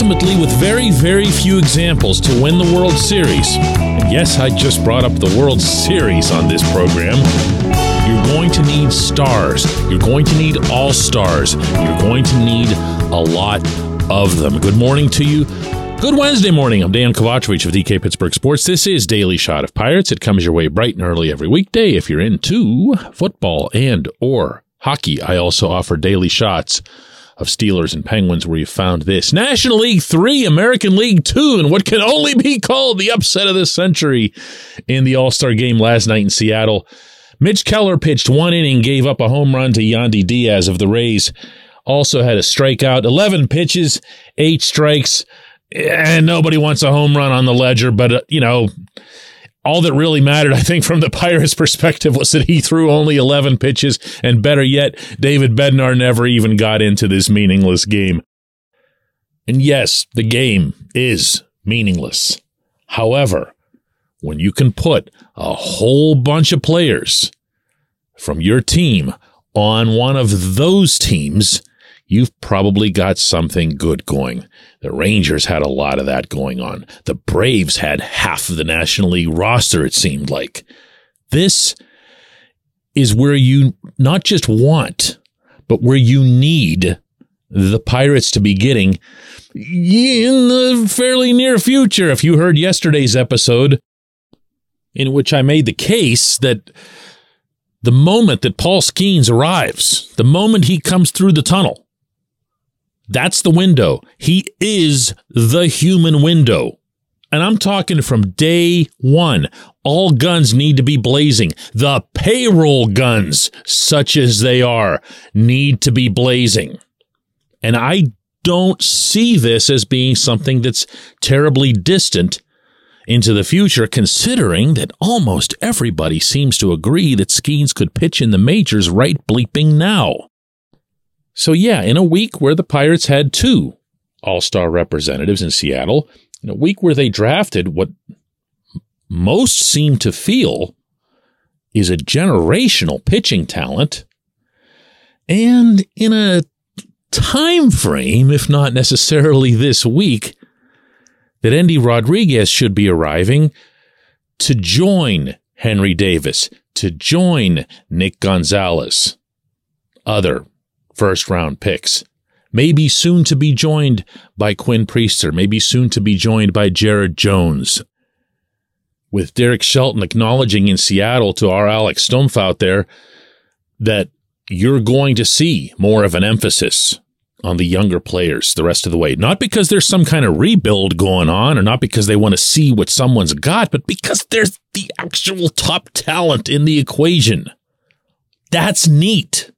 Ultimately with very, very few examples to win the World Series. And yes, I just brought up the World Series on this program. You're going to need stars. You're going to need all stars. You're going to need a lot of them. Good morning to you. Good Wednesday morning. I'm Dejan Kovacevic of DK Pittsburgh Sports. This is Daily Shot of Pirates. It comes your way bright and early every weekday if you're into football and or hockey. I also offer daily shots of Steelers and Penguins where you found this. National League 3, American League 2, and what can only be called the upset of the century in the All-Star game last night in Seattle. Mitch Keller pitched one inning, gave up a home run to Yandy Diaz of the Rays. Also had a strikeout, 11 pitches, eight strikes, and nobody wants a home run on the ledger, but, uh, you know, all that really mattered, I think, from the Pirates' perspective was that he threw only 11 pitches, and better yet, David Bednar never even got into this meaningless game. And yes, the game is meaningless. However, when you can put a whole bunch of players from your team on one of those teams, you've probably got something good going. The Rangers had a lot of that going on. The Braves had half of the National League roster, it seemed like. This is where you not just want, but where you need the Pirates to be getting in the fairly near future. If you heard yesterday's episode, in which I made the case that the moment that Paul Skenes arrives, the moment he comes through the tunnel, that's the window. He is the human window. And I'm talking from day one. All guns need to be blazing. The payroll guns, such as they are, need to be blazing. And I don't see this as being something that's terribly distant into the future, considering that almost everybody seems to agree that Skenes could pitch in the majors right bleeping now. So, yeah, in a week where the Pirates had two all star representatives in Seattle, in a week where they drafted what most seem to feel is a generational pitching talent, and in a time frame, if not necessarily this week, that Endy Rodriguez should be arriving to join Henry Davis, to join Nick Gonzalez, other first round picks. Maybe soon to be joined by Quinn Priester, maybe soon to be joined by Jared Jones. With Derek Shelton acknowledging in Seattle to our Alex Stumpf out there that you're going to see more of an emphasis on the younger players the rest of the way. Not because there's some kind of rebuild going on or not because they want to see what someone's got, but because there's the actual top talent in the equation. That's neat.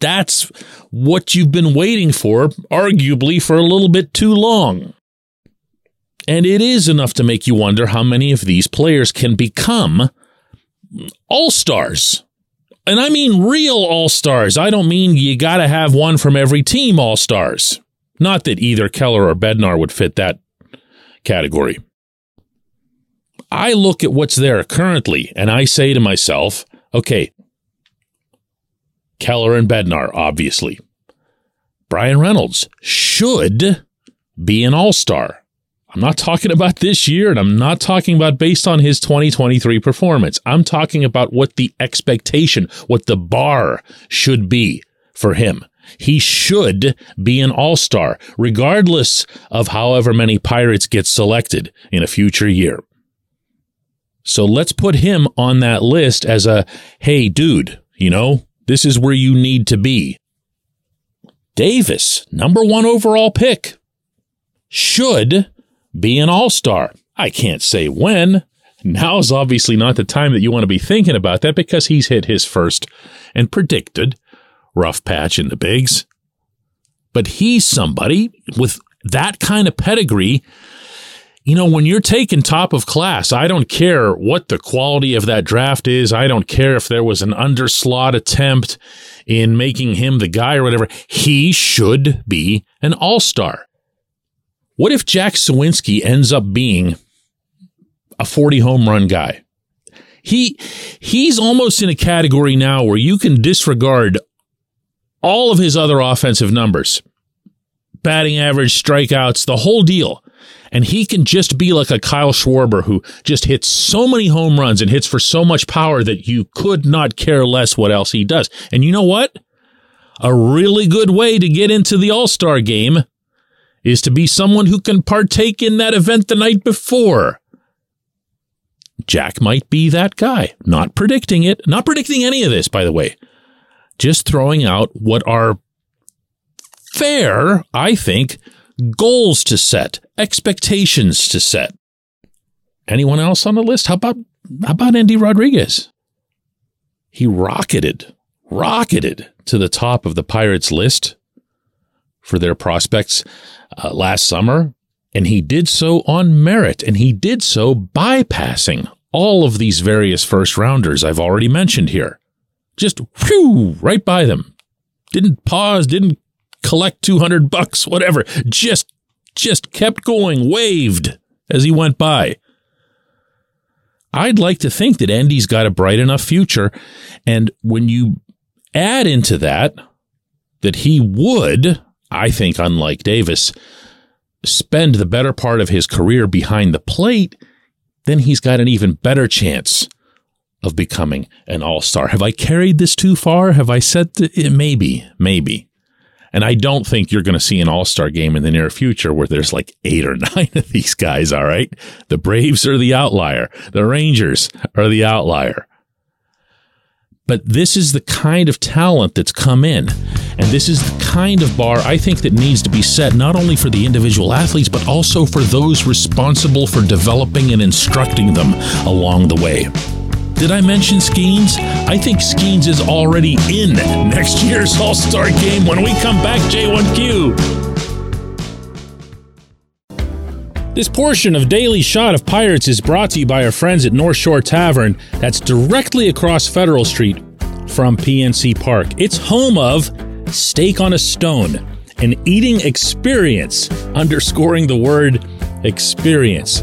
That's what you've been waiting for, arguably for a little bit too long. And it is enough to make you wonder how many of these players can become all stars. And I mean real all stars. I don't mean you got to have one from every team all stars. Not that either Keller or Bednar would fit that category. I look at what's there currently and I say to myself, okay, Keller and Bednar, obviously. Bryan Reynolds should be an all star. I'm not talking about this year, and I'm not talking about based on his 2023 performance. I'm talking about what the expectation, what the bar should be for him. He should be an all star, regardless of however many Pirates get selected in a future year. So let's put him on that list as a, hey, dude, you know, this is where you need to be. Davis, number one overall pick, should be an all star. I can't say when. Now's obviously not the time that you want to be thinking about that because he's hit his first and predicted rough patch in the bigs. But he's somebody with that kind of pedigree. You know, when you're taking top of class, I don't care what the quality of that draft is. I don't care if there was an underslot attempt in making him the guy or whatever. He should be an all star. What if Jack Suwinski ends up being a 40 home run guy? He he's almost in a category now where you can disregard all of his other offensive numbers batting average, strikeouts, the whole deal. And he can just be like a Kyle Schwarber who just hits so many home runs and hits for so much power that you could not care less what else he does. And you know what? A really good way to get into the All Star game is to be someone who can partake in that event the night before. Jack might be that guy. Not predicting it, not predicting any of this, by the way. Just throwing out what are fair, I think, goals to set, expectations to set. Anyone else on the list? How about how about Endy Rodriguez? He rocketed, rocketed to the top of the Pirates list for their prospects uh, last summer, and he did so on merit, and he did so bypassing all of these various first rounders I've already mentioned here. Just whew, right by them. Didn't pause, didn't collect 200 bucks, whatever. Just, just kept going, waved as he went by. I'd like to think that Endy's got a bright enough future. And when you add into that, that he would, I think, unlike Davis, spend the better part of his career behind the plate, then he's got an even better chance of becoming an all star. Have I carried this too far? Have I said th- maybe, maybe? And I don't think you're going to see an all star game in the near future where there's like eight or nine of these guys. All right. The Braves are the outlier. The Rangers are the outlier. But this is the kind of talent that's come in. And this is the kind of bar I think that needs to be set not only for the individual athletes, but also for those responsible for developing and instructing them along the way. Did I mention Skenes? I think Skenes is already in next year's All Star game when we come back, J1Q. This portion of Daily Shot of Pirates is brought to you by our friends at North Shore Tavern, that's directly across Federal Street from PNC Park. It's home of Steak on a Stone, an eating experience, underscoring the word experience.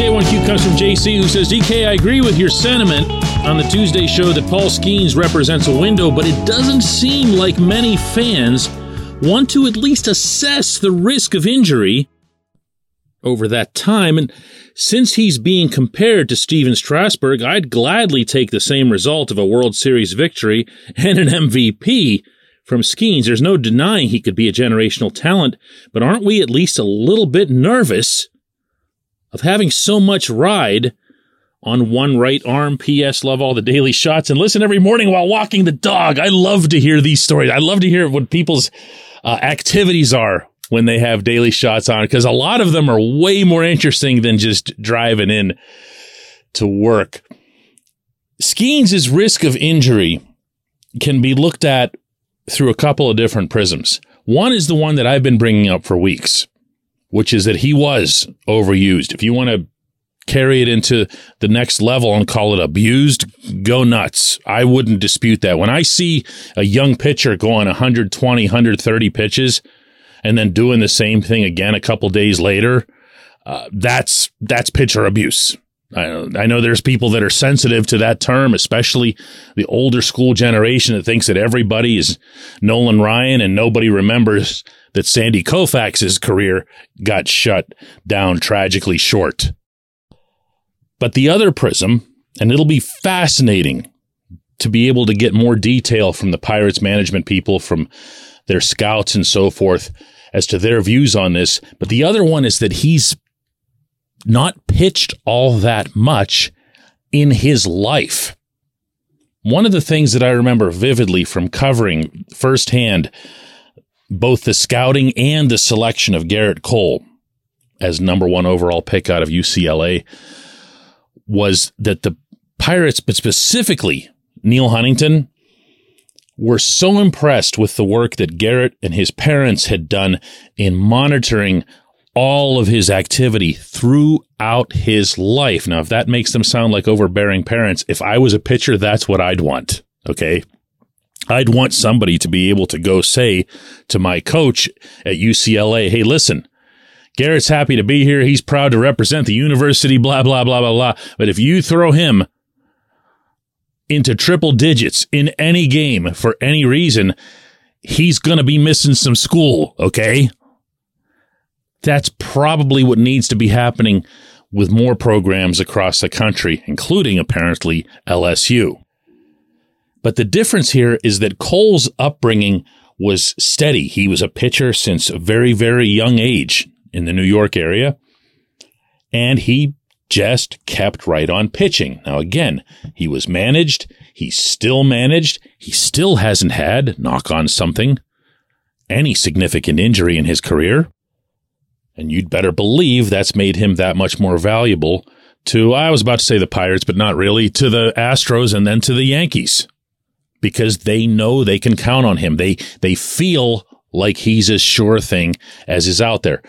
J1Q comes from JC, who says, DK, I agree with your sentiment on the Tuesday show that Paul Skenes represents a window, but it doesn't seem like many fans want to at least assess the risk of injury over that time. And since he's being compared to Stephen Strasburg, I'd gladly take the same result of a World Series victory and an MVP from Skenes. There's no denying he could be a generational talent, but aren't we at least a little bit nervous of having so much ride on one right arm. P.S. Love all the daily shots and listen every morning while walking the dog. I love to hear these stories. I love to hear what people's uh, activities are when they have daily shots on because a lot of them are way more interesting than just driving in to work. Skenes' risk of injury can be looked at through a couple of different prisms. One is the one that I've been bringing up for weeks, which is that he was overused. If you want to carry it into the next level and call it abused, go nuts. I wouldn't dispute that. When I see a young pitcher going 120, 130 pitches and then doing the same thing again a couple days later, uh, that's that's pitcher abuse. I, I know there's people that are sensitive to that term, especially the older school generation that thinks that everybody is Nolan Ryan and nobody remembers that Sandy Koufax's career got shut down tragically short. But the other prism, and it'll be fascinating to be able to get more detail from the Pirates management people, from their scouts and so forth as to their views on this. But the other one is that he's not pitched all that much in his life. One of the things that I remember vividly from covering firsthand both the scouting and the selection of Gerrit Cole as number one overall pick out of UCLA was that the Pirates, but specifically Neal Huntington, were so impressed with the work that Gerrit and his parents had done in monitoring all of his activity throughout his life. Now, if that makes them sound like overbearing parents, if I was a pitcher, that's what I'd want. Okay. I'd want somebody to be able to go say to my coach at UCLA, Hey, listen, Gerrit's happy to be here. He's proud to represent the university, blah, blah, blah, blah, blah. But if you throw him into triple digits in any game for any reason, he's going to be missing some school. Okay. That's probably what needs to be happening with more programs across the country, including apparently LSU. But the difference here is that Cole's upbringing was steady. He was a pitcher since a very, very young age in the New York area, and he just kept right on pitching. Now, again, he was managed. He's still managed. He still hasn't had, knock on something, any significant injury in his career. And you'd better believe that's made him that much more valuable to, I was about to say the Pirates, but not really, to the Astros and then to the Yankees because they know they can count on him. They, they feel like he's as sure thing as is out there.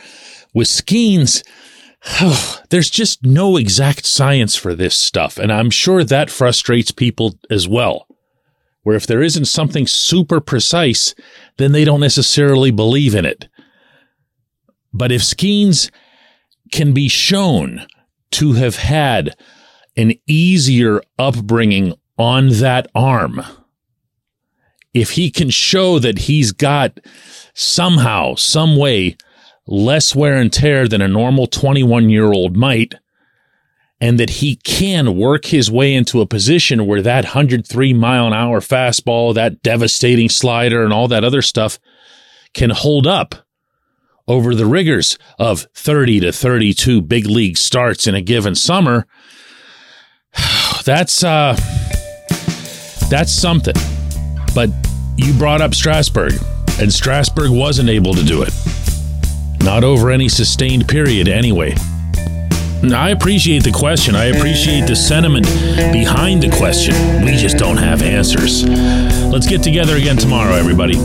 With Skenes, oh, there's just no exact science for this stuff. And I'm sure that frustrates people as well. Where if there isn't something super precise, then they don't necessarily believe in it. But if Skenes can be shown to have had an easier upbringing on that arm, if he can show that he's got somehow, some way, less wear and tear than a normal 21 year old might, and that he can work his way into a position where that 103 mile an hour fastball, that devastating slider, and all that other stuff can hold up over the rigors of 30 to 32 big league starts in a given summer, that's uh that's something. But you brought up Strasburg, and Strasburg wasn't able to do it. Not over any sustained period anyway. I appreciate the question. I appreciate the sentiment behind the question. We just don't have answers. Let's get together again tomorrow, everybody.